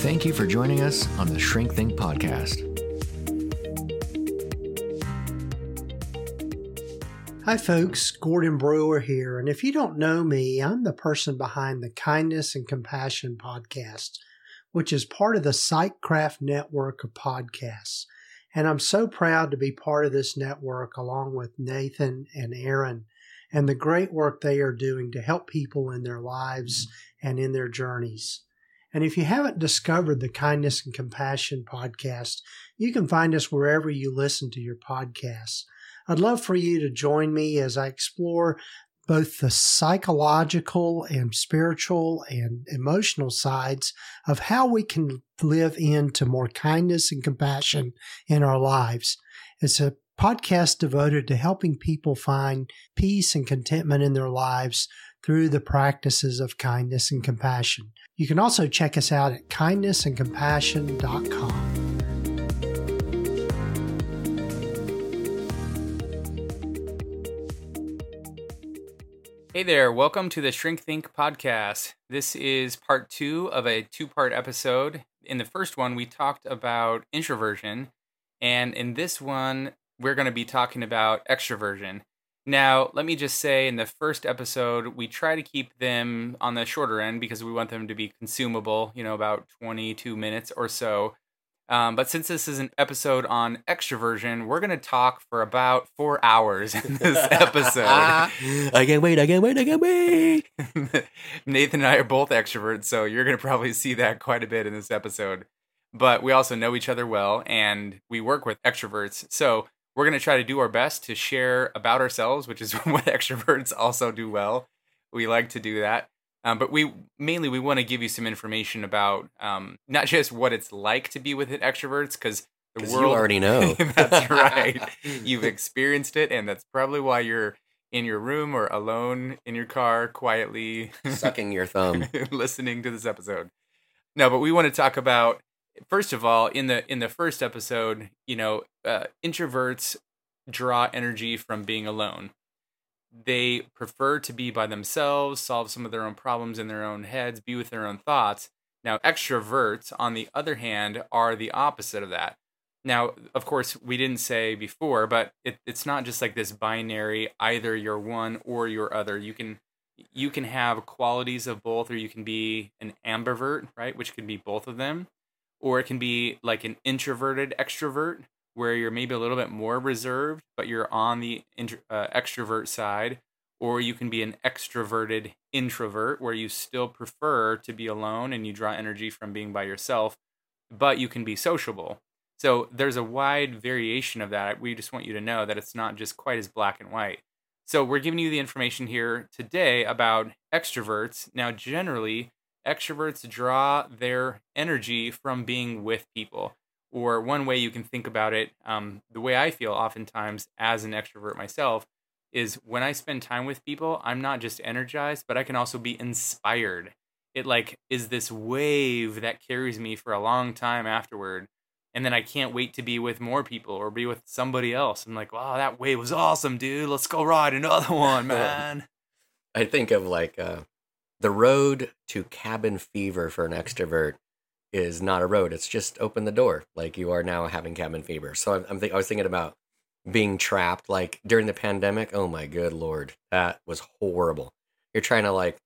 Thank you for joining us on the Shrink Think podcast. Hi, folks. Gordon Brewer here. And if you don't know me, I'm the person behind the Kindness and Compassion podcast, which is part of the Psychcraft network of podcasts. And I'm so proud to be part of this network along with Nathan and Aaron and the great work they are doing to help people in their lives and in their journeys. And if you haven't discovered the Kindness and Compassion podcast, you can find us wherever you listen to your podcasts. I'd love for you to join me as I explore both the psychological and spiritual and emotional sides of how we can live into more kindness and compassion in our lives. It's a podcast devoted to helping people find peace and contentment in their lives through the practices of kindness and compassion. You can also check us out at kindnessandcompassion.com. Hey there, welcome to the Shrink Think podcast. This is part two of a two part episode. In the first one, we talked about introversion, and in this one, we're going to be talking about extroversion. Now, let me just say in the first episode, we try to keep them on the shorter end because we want them to be consumable, you know, about 22 minutes or so. Um, but since this is an episode on extroversion, we're going to talk for about four hours in this episode. I can't wait, I can't wait, I can't wait. Nathan and I are both extroverts, so you're going to probably see that quite a bit in this episode. But we also know each other well and we work with extroverts. So we're going to try to do our best to share about ourselves, which is what extroverts also do well. We like to do that. Um, but we mainly we want to give you some information about um, not just what it's like to be with it extroverts because the world you already know. that's right. You've experienced it, and that's probably why you're in your room or alone in your car, quietly Sucking your thumb. listening to this episode. No, but we want to talk about first of all in the in the first episode. You know, uh, introverts draw energy from being alone. They prefer to be by themselves, solve some of their own problems in their own heads, be with their own thoughts. Now, extroverts, on the other hand, are the opposite of that. Now, of course, we didn't say before, but it, it's not just like this binary either you're one or you're other. You can you can have qualities of both, or you can be an ambivert, right, which can be both of them, or it can be like an introverted extrovert, where you're maybe a little bit more reserved, but you're on the intro, uh, extrovert side, or you can be an extroverted introvert, where you still prefer to be alone and you draw energy from being by yourself, but you can be sociable. So there's a wide variation of that. We just want you to know that it's not just quite as black and white. So we're giving you the information here today about extroverts. Now, generally, extroverts draw their energy from being with people. Or one way you can think about it, um, the way I feel oftentimes as an extrovert myself, is when I spend time with people, I'm not just energized, but I can also be inspired. It like is this wave that carries me for a long time afterward. And then I can't wait to be with more people or be with somebody else. I'm like, wow, that wave was awesome, dude. Let's go ride another one, man. I think of like uh, the road to cabin fever for an extrovert is not a road. It's just open the door. Like you are now having cabin fever. So I'm, I'm think, I was thinking about being trapped like during the pandemic. Oh my good lord, that was horrible. You're trying to like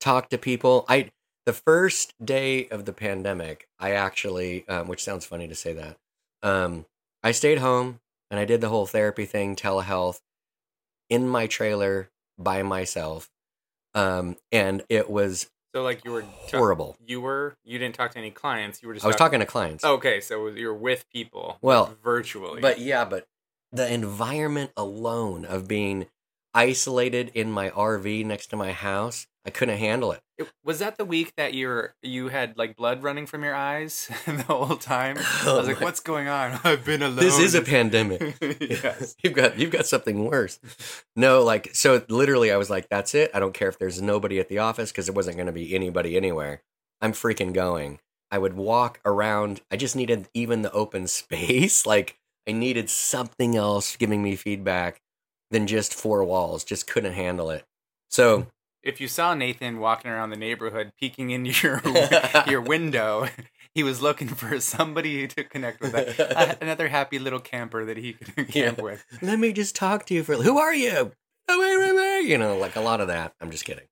talk to people. I the first day of the pandemic, I actually, um, which sounds funny to say that, um, I stayed home and I did the whole therapy thing, telehealth, in my trailer by myself, um, and it was So like you were ta- horrible. you were you didn't talk to any clients. You were just I was talk- talking to clients. Oh, okay, so you're with people. Well, virtually. But yeah, but the environment alone of being isolated in my RV next to my house, I couldn't handle it. It- Was that the week that you're you had like blood running from your eyes the whole time? I Oh was like, my- "What's going on? I've been alone." This is a pandemic. yes. you've got you've got something worse. No, like so literally I was like, that's it. I don't care if there's nobody at the office because it wasn't going to be anybody anywhere. I'm freaking going. I would walk around. I just needed even the open space. Like I needed something else giving me feedback than just four walls. Just couldn't handle it. So If you saw Nathan walking around the neighborhood, peeking in your your window, he was looking for somebody to connect with, a, another happy little camper that he could camp Yeah. with. let me just talk to you for who are you? Oh, wait, wait, wait. You know, like a lot of that. I'm just kidding.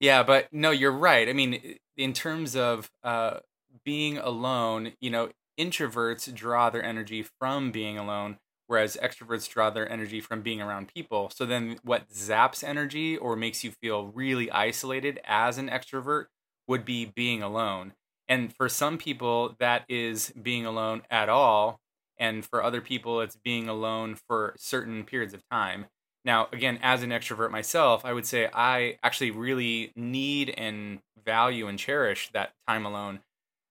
Yeah, but no, you're right. I mean, in terms of uh, being alone, you know, introverts draw their energy from being alone, whereas extroverts draw their energy from being around people. So then, what zaps energy or makes you feel really isolated as an extrovert would be being alone. And for some people, that is being alone at all. And for other people, it's being alone for certain periods of time. Now, again, as an extrovert myself, I would say I actually really need and value and cherish that time alone.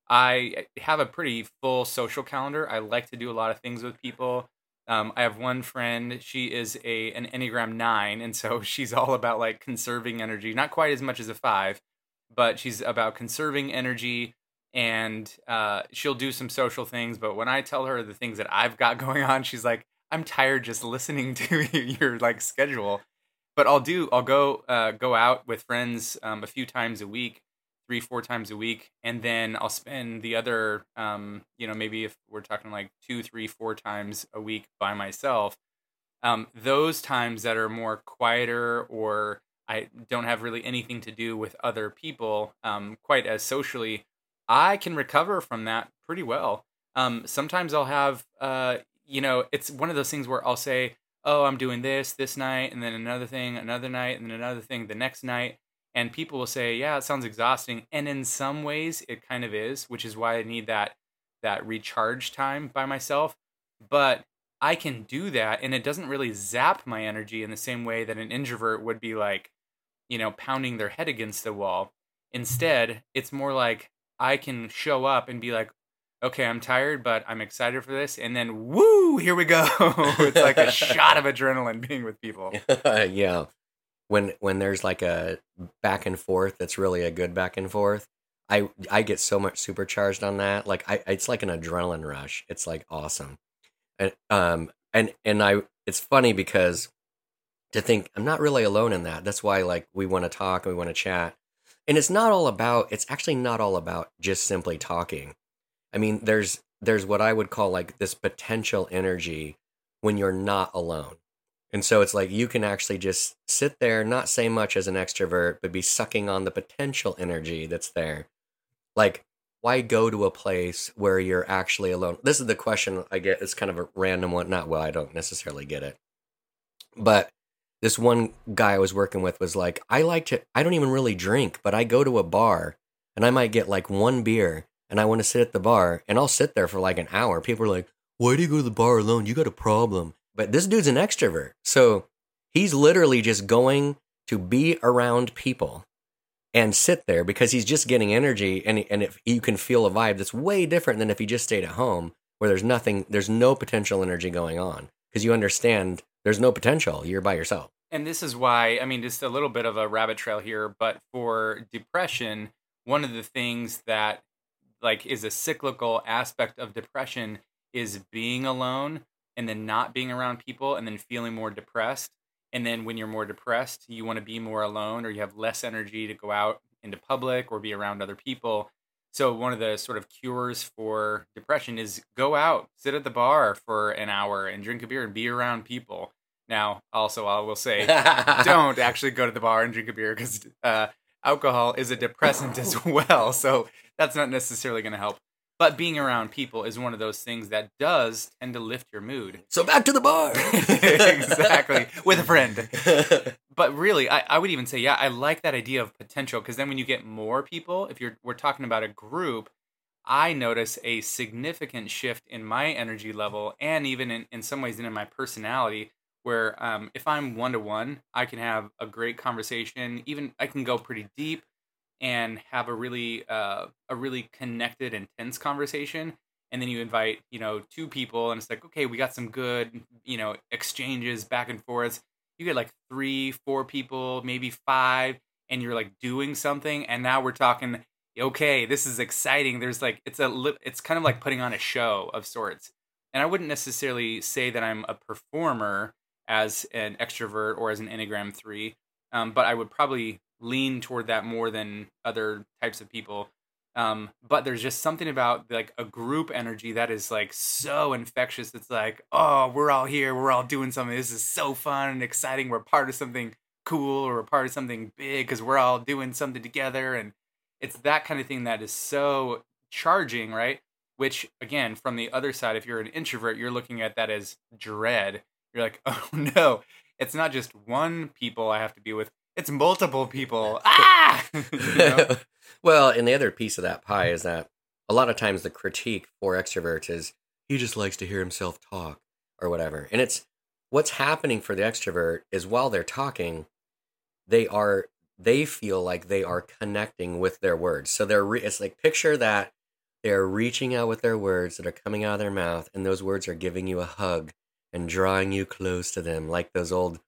I have a pretty full social calendar. I like to do a lot of things with people. Um, I have one friend. She is a an Enneagram nine, and so she's all about like conserving energy. Not quite as much as a five, but she's about conserving energy. And uh, she'll do some social things. But when I tell her the things that I've got going on, she's like, I'm tired just listening to your like schedule. But I'll do. I'll go uh, go out with friends um, a few times a week, three four times a week, and then I'll spend the other, um, you know, maybe if we're talking like two, three, four times a week by myself. Um, those times that are more quieter or I don't have really anything to do with other people um, quite as socially, I can recover from that pretty well. Um, sometimes I'll have, uh, you know, it's one of those things where I'll say, oh, I'm doing this this night, and then another thing another night, and then another thing the next night. And people will say, yeah, it sounds exhausting. And in some ways, it kind of is, which is why I need that that recharge time by myself. But I can do that, and it doesn't really zap my energy in the same way that an introvert would be like, you know, pounding their head against the wall. Instead, it's more like I can show up and be like, okay, I'm tired, but I'm excited for this. And then, woo, here we go. it's like a shot of adrenaline being with people. yeah. When when there's like a back and forth that's really a good back and forth, I I get so much supercharged on that. Like I it's like an adrenaline rush. It's like awesome. And um and and I it's funny because to think I'm not really alone in that. That's why like we want to talk and we want to chat. And it's not all about it's actually not all about just simply talking. I mean, there's there's what I would call like this potential energy when you're not alone. And so it's like you can actually just sit there, not say much as an extrovert, but be sucking on the potential energy that's there. Like, why go to a place where you're actually alone? This is the question I get. It's kind of a random one. Not well, I don't necessarily get it. But this one guy I was working with was like, I like to, I don't even really drink, but I go to a bar and I might get like one beer and I want to sit at the bar and I'll sit there for like an hour. People are like, why do you go to the bar alone? You got a problem. But this dude's an extrovert. So he's literally just going to be around people and sit there because he's just getting energy and, and if you can feel a vibe that's way different than if he just stayed at home where there's nothing, there's no potential energy going on because you understand there's no potential. You're by yourself. And this is why, I mean, just a little bit of a rabbit trail here, but for depression, one of the things that like is a cyclical aspect of depression is being alone and then not being around people and then feeling more depressed. And then when you're more depressed, you want to be more alone or you have less energy to go out into public or be around other people. So one of the sort of cures for depression is go out, sit at the bar for an hour and drink a beer and be around people. Now, also, I will say, don't actually go to the bar and drink a beer because uh, alcohol is a depressant as well. So that's not necessarily going to help. But being around people is one of those things that does tend to lift your mood. So back to the bar. exactly. With a friend. But really, I, I would even say, yeah, I like that idea of potential because then when you get more people, if you're we're talking about a group, I notice a significant shift in my energy level and even in, in some ways in my personality where um, if I'm one to one, I can have a great conversation. Even I can go pretty deep and have a really uh, a really connected, intense conversation. And then you invite you know two people, and it's like okay, we got some good you know exchanges back and forth. You get like three, four people, maybe five, and you're like doing something. And now we're talking. Okay, this is exciting. There's like it's a it's kind of like putting on a show of sorts. And I wouldn't necessarily say that I'm a performer as an extrovert or as an Enneagram 3. Um, but I would probably lean toward that more than other types of people. Um, but there's just something about like a group energy that is like so infectious. It's like, oh, we're all here, we're all doing something. This is so fun and exciting. We're part of something cool or we're part of something big because we're all doing something together. And it's that kind of thing that is so charging, right? Which again, from the other side, if you're an introvert, you're looking at that as dread you're like, oh no, it's not just one people I have to be with; it's multiple people. Ah! you know? well, and the other piece of that pie is that a lot of times the critique for extroverts is he just likes to hear himself talk or whatever, and it's what's happening for the extrovert is while they're talking, they are they feel like they are connecting with their words. So they're re- it's like picture that they're reaching out with their words that are coming out of their mouth, and those words are giving you a hug and drawing you close to them, like those old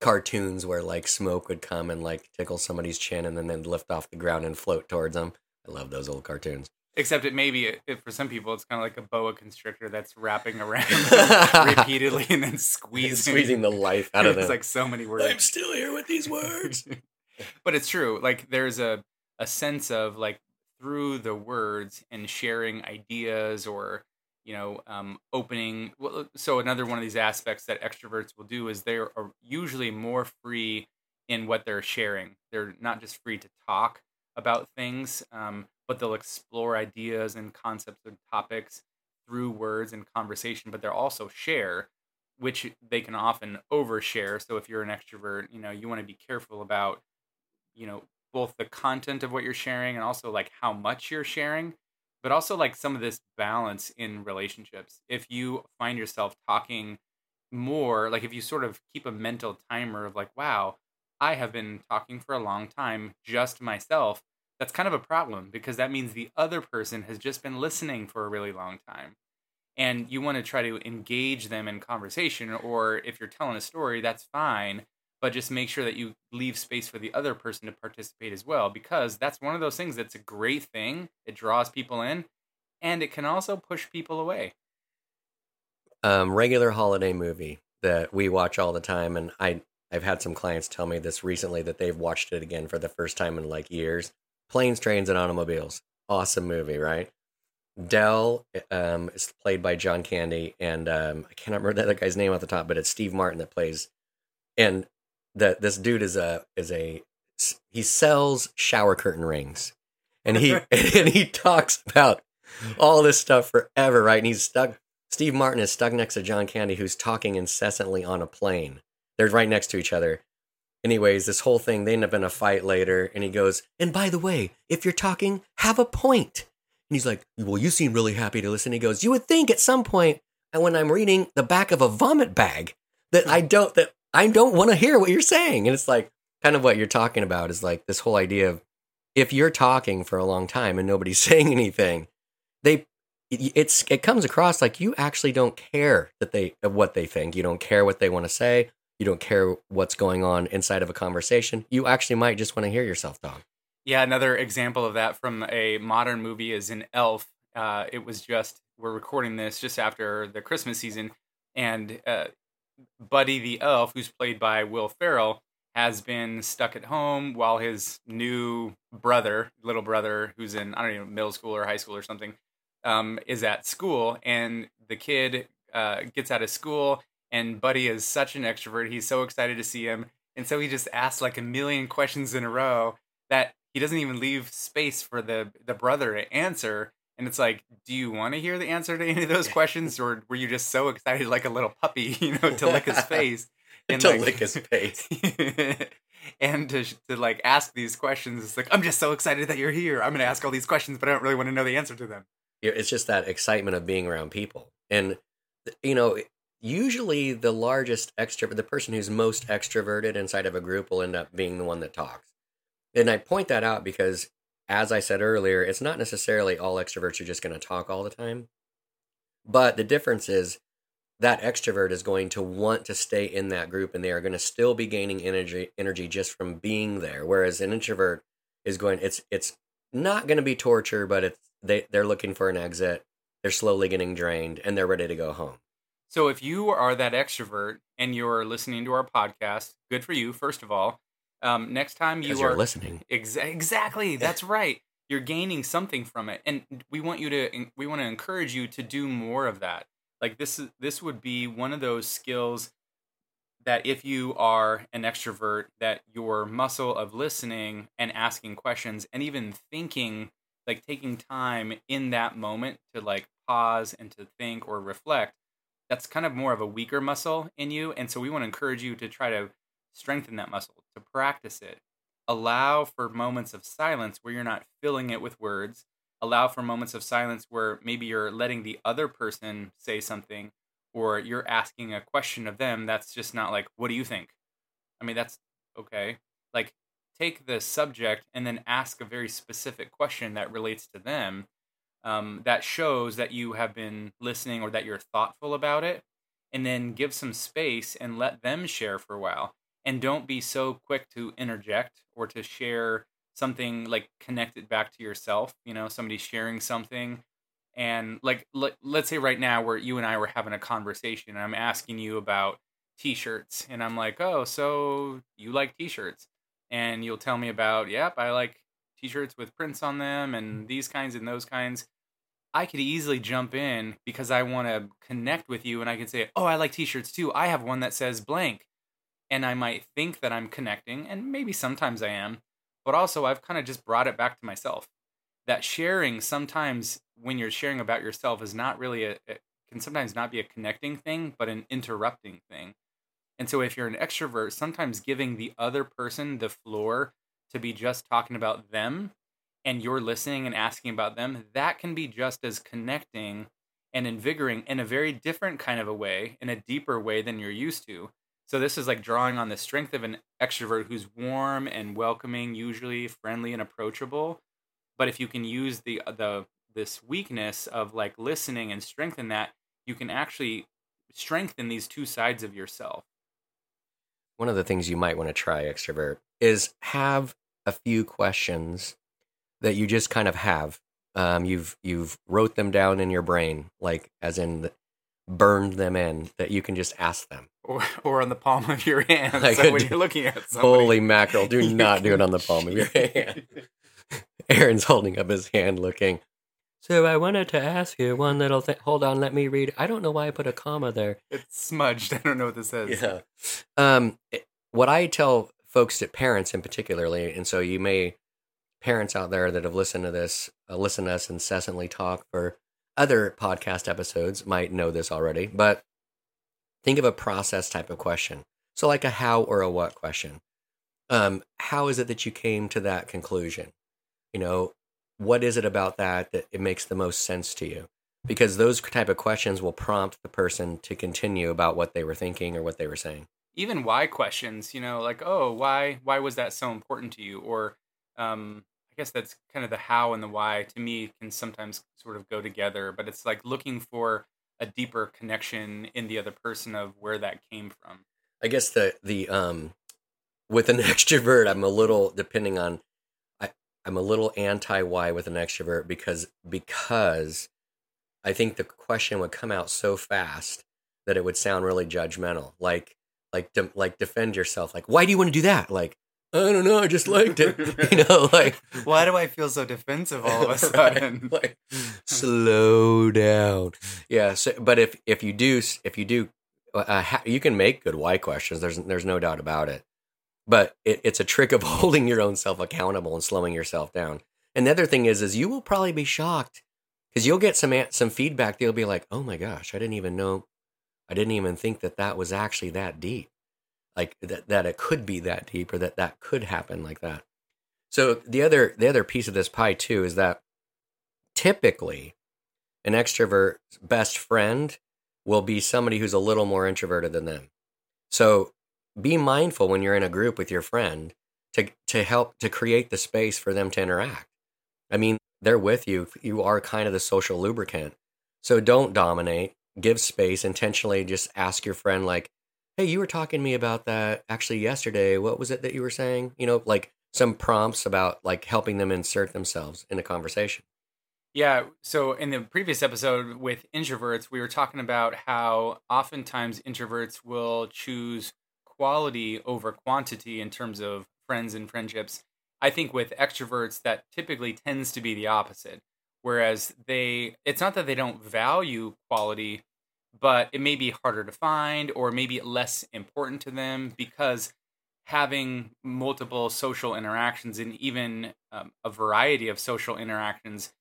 cartoons where like smoke would come and like tickle somebody's chin and then they'd lift off the ground and float towards them. I love those old cartoons. Except it maybe it, for some people it's kind of like a boa constrictor that's wrapping around repeatedly and then squeezing squeezing the life out of them. It's like so many words. I'm still here with these words. but it's true. Like there's a a sense of like through the words and sharing ideas or you know um, opening so another one of these aspects that extroverts will do is they are usually more free in what they're sharing. They're not just free to talk about things um, but they'll explore ideas and concepts and topics through words and conversation but they'll also share which they can often overshare. So if you're an extrovert you know you want to be careful about you know both the content of what you're sharing and also like how much you're sharing but also like some of this balance in relationships. If you find yourself talking more, like if you sort of keep a mental timer of like, wow, I have been talking for a long time, just myself, that's kind of a problem because that means the other person has just been listening for a really long time. And you want to try to engage them in conversation, or if you're telling a story, that's fine but just make sure that you leave space for the other person to participate as well because that's one of those things that's a great thing. It draws people in and it can also push people away. Um regular holiday movie that we watch all the time and i i've had some clients tell me this recently that they've watched it again for the first time in like years. Planes trains and automobiles. Awesome movie right? Del um, is played by John Candy, and um, I cannot remember other guy's name off the top, but it's Steve Martin that plays. And that this dude is a is a he sells shower curtain rings, and he and he talks about all this stuff forever, right? And he's stuck. Steve Martin is stuck next to John Candy, who's talking incessantly on a plane. They're right next to each other. Anyways, this whole thing, they end up in a fight later, and he goes, And by the way, if you're talking, have a point. And he's like, Well, you seem really happy to listen. He goes, You would think at some point, and when I'm reading the back of a vomit bag, that I don't, that I don't want to hear what you're saying. And it's like kind of what you're talking about is like this whole idea of if you're talking for a long time and nobody's saying anything, they it's it comes across like you actually don't care that they what they think. You don't care what they want to say. You don't care what's going on inside of a conversation. You actually might just want to hear yourself talk. Yeah, another example of that from a modern movie is in Elf. Uh, it was just we're recording this just after the Christmas season, and uh, Buddy the elf, who's played by Will Ferrell, has been stuck at home while his new brother, little brother, who's in I don't know middle school or high school or something, um, is at school, and the kid uh, gets out of school, and Buddy is such an extrovert. He's so excited to see him, and so he just asks like a million questions in a row that he doesn't even leave space for the the brother to answer. And it's like, do you want to hear the answer to any of those questions, or were you just so excited, like a little puppy, you know, to lick his face? And to like, lick his face. and to, to like ask these questions, it's like I'm just so excited that you're here. I'm going to ask all these questions, but I don't really want to know the answer to them. It's just that excitement of being around people, and you know, usually the largest extrovert, the person who's most extroverted inside of a group will end up being the one that talks. And I point that out because, as I said earlier, it's not necessarily all extroverts are just going to talk all the time. But the difference is that extrovert is going to want to stay in that group and they are going to still be gaining energy energy just from being there whereas an introvert is going it's it's not going to be torture but it's they they're looking for an exit they're slowly getting drained and they're ready to go home So if you are that extrovert and you're listening to our podcast, good for you. First of all, um, next time you are listening Exa- exactly. That's right. You're gaining something from it, and we want you to. We want to encourage you to do more of that. Like this is this would be one of those skills that if you are an extrovert, that your muscle of listening and asking questions and even thinking, like taking time in that moment to like pause and to think or reflect, that's kind of more of a weaker muscle in you. And so we want to encourage you to try to strengthen that muscle, to practice it. Allow for moments of silence where you're not filling it with words. Allow for moments of silence where maybe you're letting the other person say something or you're asking a question of them that's just not like what do you think? I mean that's okay. Like take the subject and then ask a very specific question that relates to them um, that shows that you have been listening or that you're thoughtful about it and then give some space and let them share for a while and don't be so quick to interject or to share something like connect it back to yourself you know somebody sharing something. And like let, let's say right now where you and i were having a conversation and i'm asking you about t-shirts and i'm like oh so you like t-shirts? And you'll tell me about yep i like t-shirts with prints on them and these kinds and those kinds. I could easily jump in because i want to connect with you and i could say oh i like t-shirts too. I have one that says blank and I might think that I'm connecting, and maybe sometimes I am, but also I've kind of just brought it back to myself. That sharing sometimes when you're sharing about yourself is not really a, it can sometimes not be a connecting thing, but an interrupting thing. And so if you're an extrovert, sometimes giving the other person the floor to be just talking about them and you're listening and asking about them, that can be just as connecting and invigorating in a very different kind of a way, in a deeper way than you're used to. So this is like drawing on the strength of an extrovert who's warm and welcoming, usually friendly and approachable. But if you can use the the this weakness of like listening and strengthen that, you can actually strengthen these two sides of yourself. one of the things you might want to try extrovert is have a few questions that you just kind of have um, you've you've wrote them down in your brain like as in the, burned them in that you can just ask them Or, or on the palm of your hand I so could when do- you're looking at somebody. holy mackerel do not do it on the palm of your hand aaron's holding up his hand looking so i wanted to ask you one little thing hold on let me read i don't know why i put a comma there It's smudged. I don't know what this is. Yeah. Um, it- what I tell folks, that parents in particularly, and so you may parents out there that have listened to this, uh, listen to us incessantly talk for other podcast episodes might know this already, but think of a process type of question. So like a how or a what question. Um, how is it that you came to that conclusion? You know, what is it about that that it makes the most sense to you? Because those type of questions will prompt the person to continue about what they were thinking or what they were saying. even why questions you know like oh why why was that so important to you or um i guess that's kind of the how and the why to me can sometimes sort of go together but it's like looking for a deeper connection in the other person of where that came from I guess the the um with an extrovert, I'm a little depending on I I'm a little anti why with an extrovert because because I think the question would come out so fast that it would sound really judgmental. Like like de- like defend yourself. Like why do you want to do that? Like I don't know. I just liked it. you know, like why do i feel so defensive all of a Right, sudden like, slow down. Yeah. So, but if if you do if you do, uh, ha- you can make good why questions. There's there's no doubt about it. But it, it's a trick of holding your own self accountable and slowing yourself down. And the other thing is, is you will probably be shocked because you'll get some some feedback. They'll be like, "Oh my gosh, I didn't even know. I didn't even think that that was actually that deep. Like that that it could be that deep, or that that could happen like that." So the other the other piece of this pie too is that typically an extrovert's best friend will be somebody who's a little more introverted than them. So be mindful when you're in a group with your friend to to help to create the space for them to interact. I mean, they're with you. You are kind of the social lubricant. So don't dominate. Give space. Intentionally just ask your friend like, "Hey, you were talking to me about that actually yesterday. What was it that you were saying?" You know, like some prompts about like helping them insert themselves in a conversation. Yeah. So in the previous episode with introverts, we were talking about how oftentimes introverts will choose quality over quantity in terms of friends and friendships. I think with extroverts, that typically tends to be the opposite. Whereas they, it's not that they don't value quality, but it may be harder to find or maybe less important to them because having multiple social interactions and even um, a variety of social interactions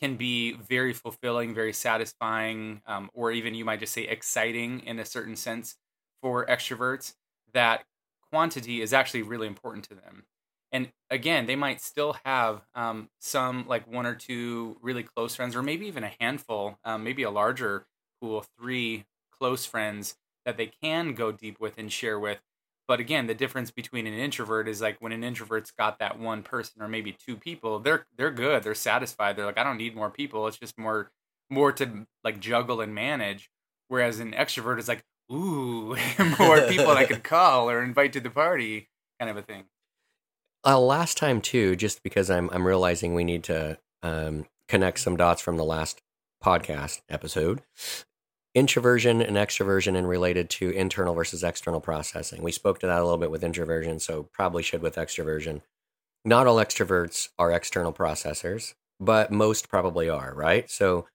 can be very fulfilling, very satisfying, um, or even you might just say exciting in a certain sense for extroverts. That quantity is actually really important to them. And again, they might still have um, some like one or two really close friends, or maybe even a handful, um, maybe a larger pool three close friends that they can go deep with and share with. But again the difference between an introvert is like when an introvert's got that one person or maybe two people they're they're good they're satisfied they're like i don't need more people it's just more more to like juggle and manage. Whereas an extrovert is like ooh more people i could call or invite to the party kind of a thing. Uh, last time too just because i'm i'm realizing we need to um, connect some dots from the last podcast episode introversion and extroversion and related to internal versus external processing. We spoke to that a little bit with introversion, so probably should with extroversion. Not all extroverts are external processors, but most probably are, right? So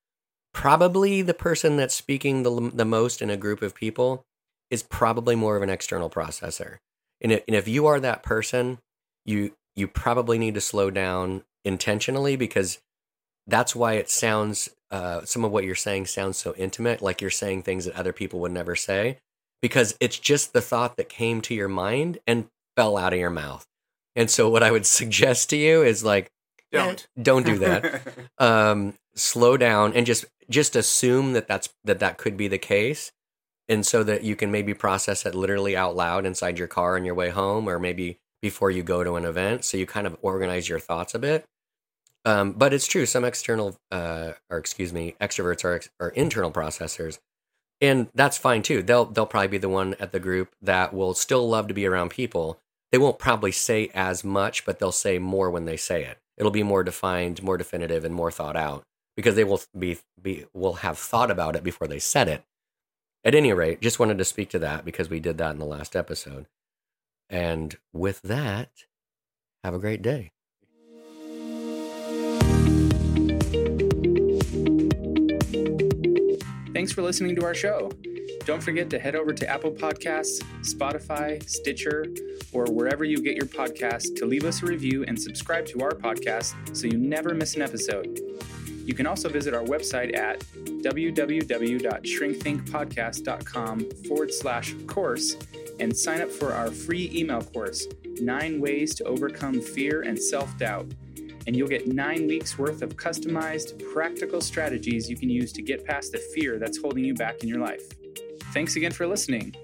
probably the person that's speaking the, the most in a group of people is probably more of an external processor. And, and if you are that person, you you probably need to slow down intentionally because that's why it sounds uh, some of what you're saying sounds so intimate, like you're saying things that other people would never say, because it's just the thought that came to your mind and fell out of your mouth. And so, what I would suggest to you is like, don't don't do that. um, slow down and just just assume that that's that that could be the case, and so that you can maybe process it literally out loud inside your car on your way home, or maybe before you go to an event. So you kind of organize your thoughts a bit um, but it's true. Some external, uh, or excuse me, extroverts are are internal processors, and that's fine too. They'll they'll probably be the one at the group that will still love to be around people. They won't probably say as much, but they'll say more when they say it. It'll be more defined, more definitive, and more thought out because they will be be will have thought about it before they said it. At any rate, just wanted to speak to that because we did that in the last episode. And with that, have a great day. Thanks for listening to our show. Don't forget to head over to Apple Podcasts, Spotify, Stitcher, or wherever you get your podcasts to leave us a review and subscribe to our podcast so you never miss an episode. You can also visit our website at www.shrinkthinkpodcast.com forward slash course and sign up for our free email course, Nine Ways to Overcome Fear and Self Doubt and you'll get nine weeks worth of customized, practical strategies you can use to get past the fear that's holding you back in your life. Thanks again for listening.